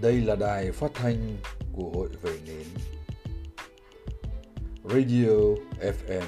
Đây là đài phát thanh của Hội Về Nến. Radio FM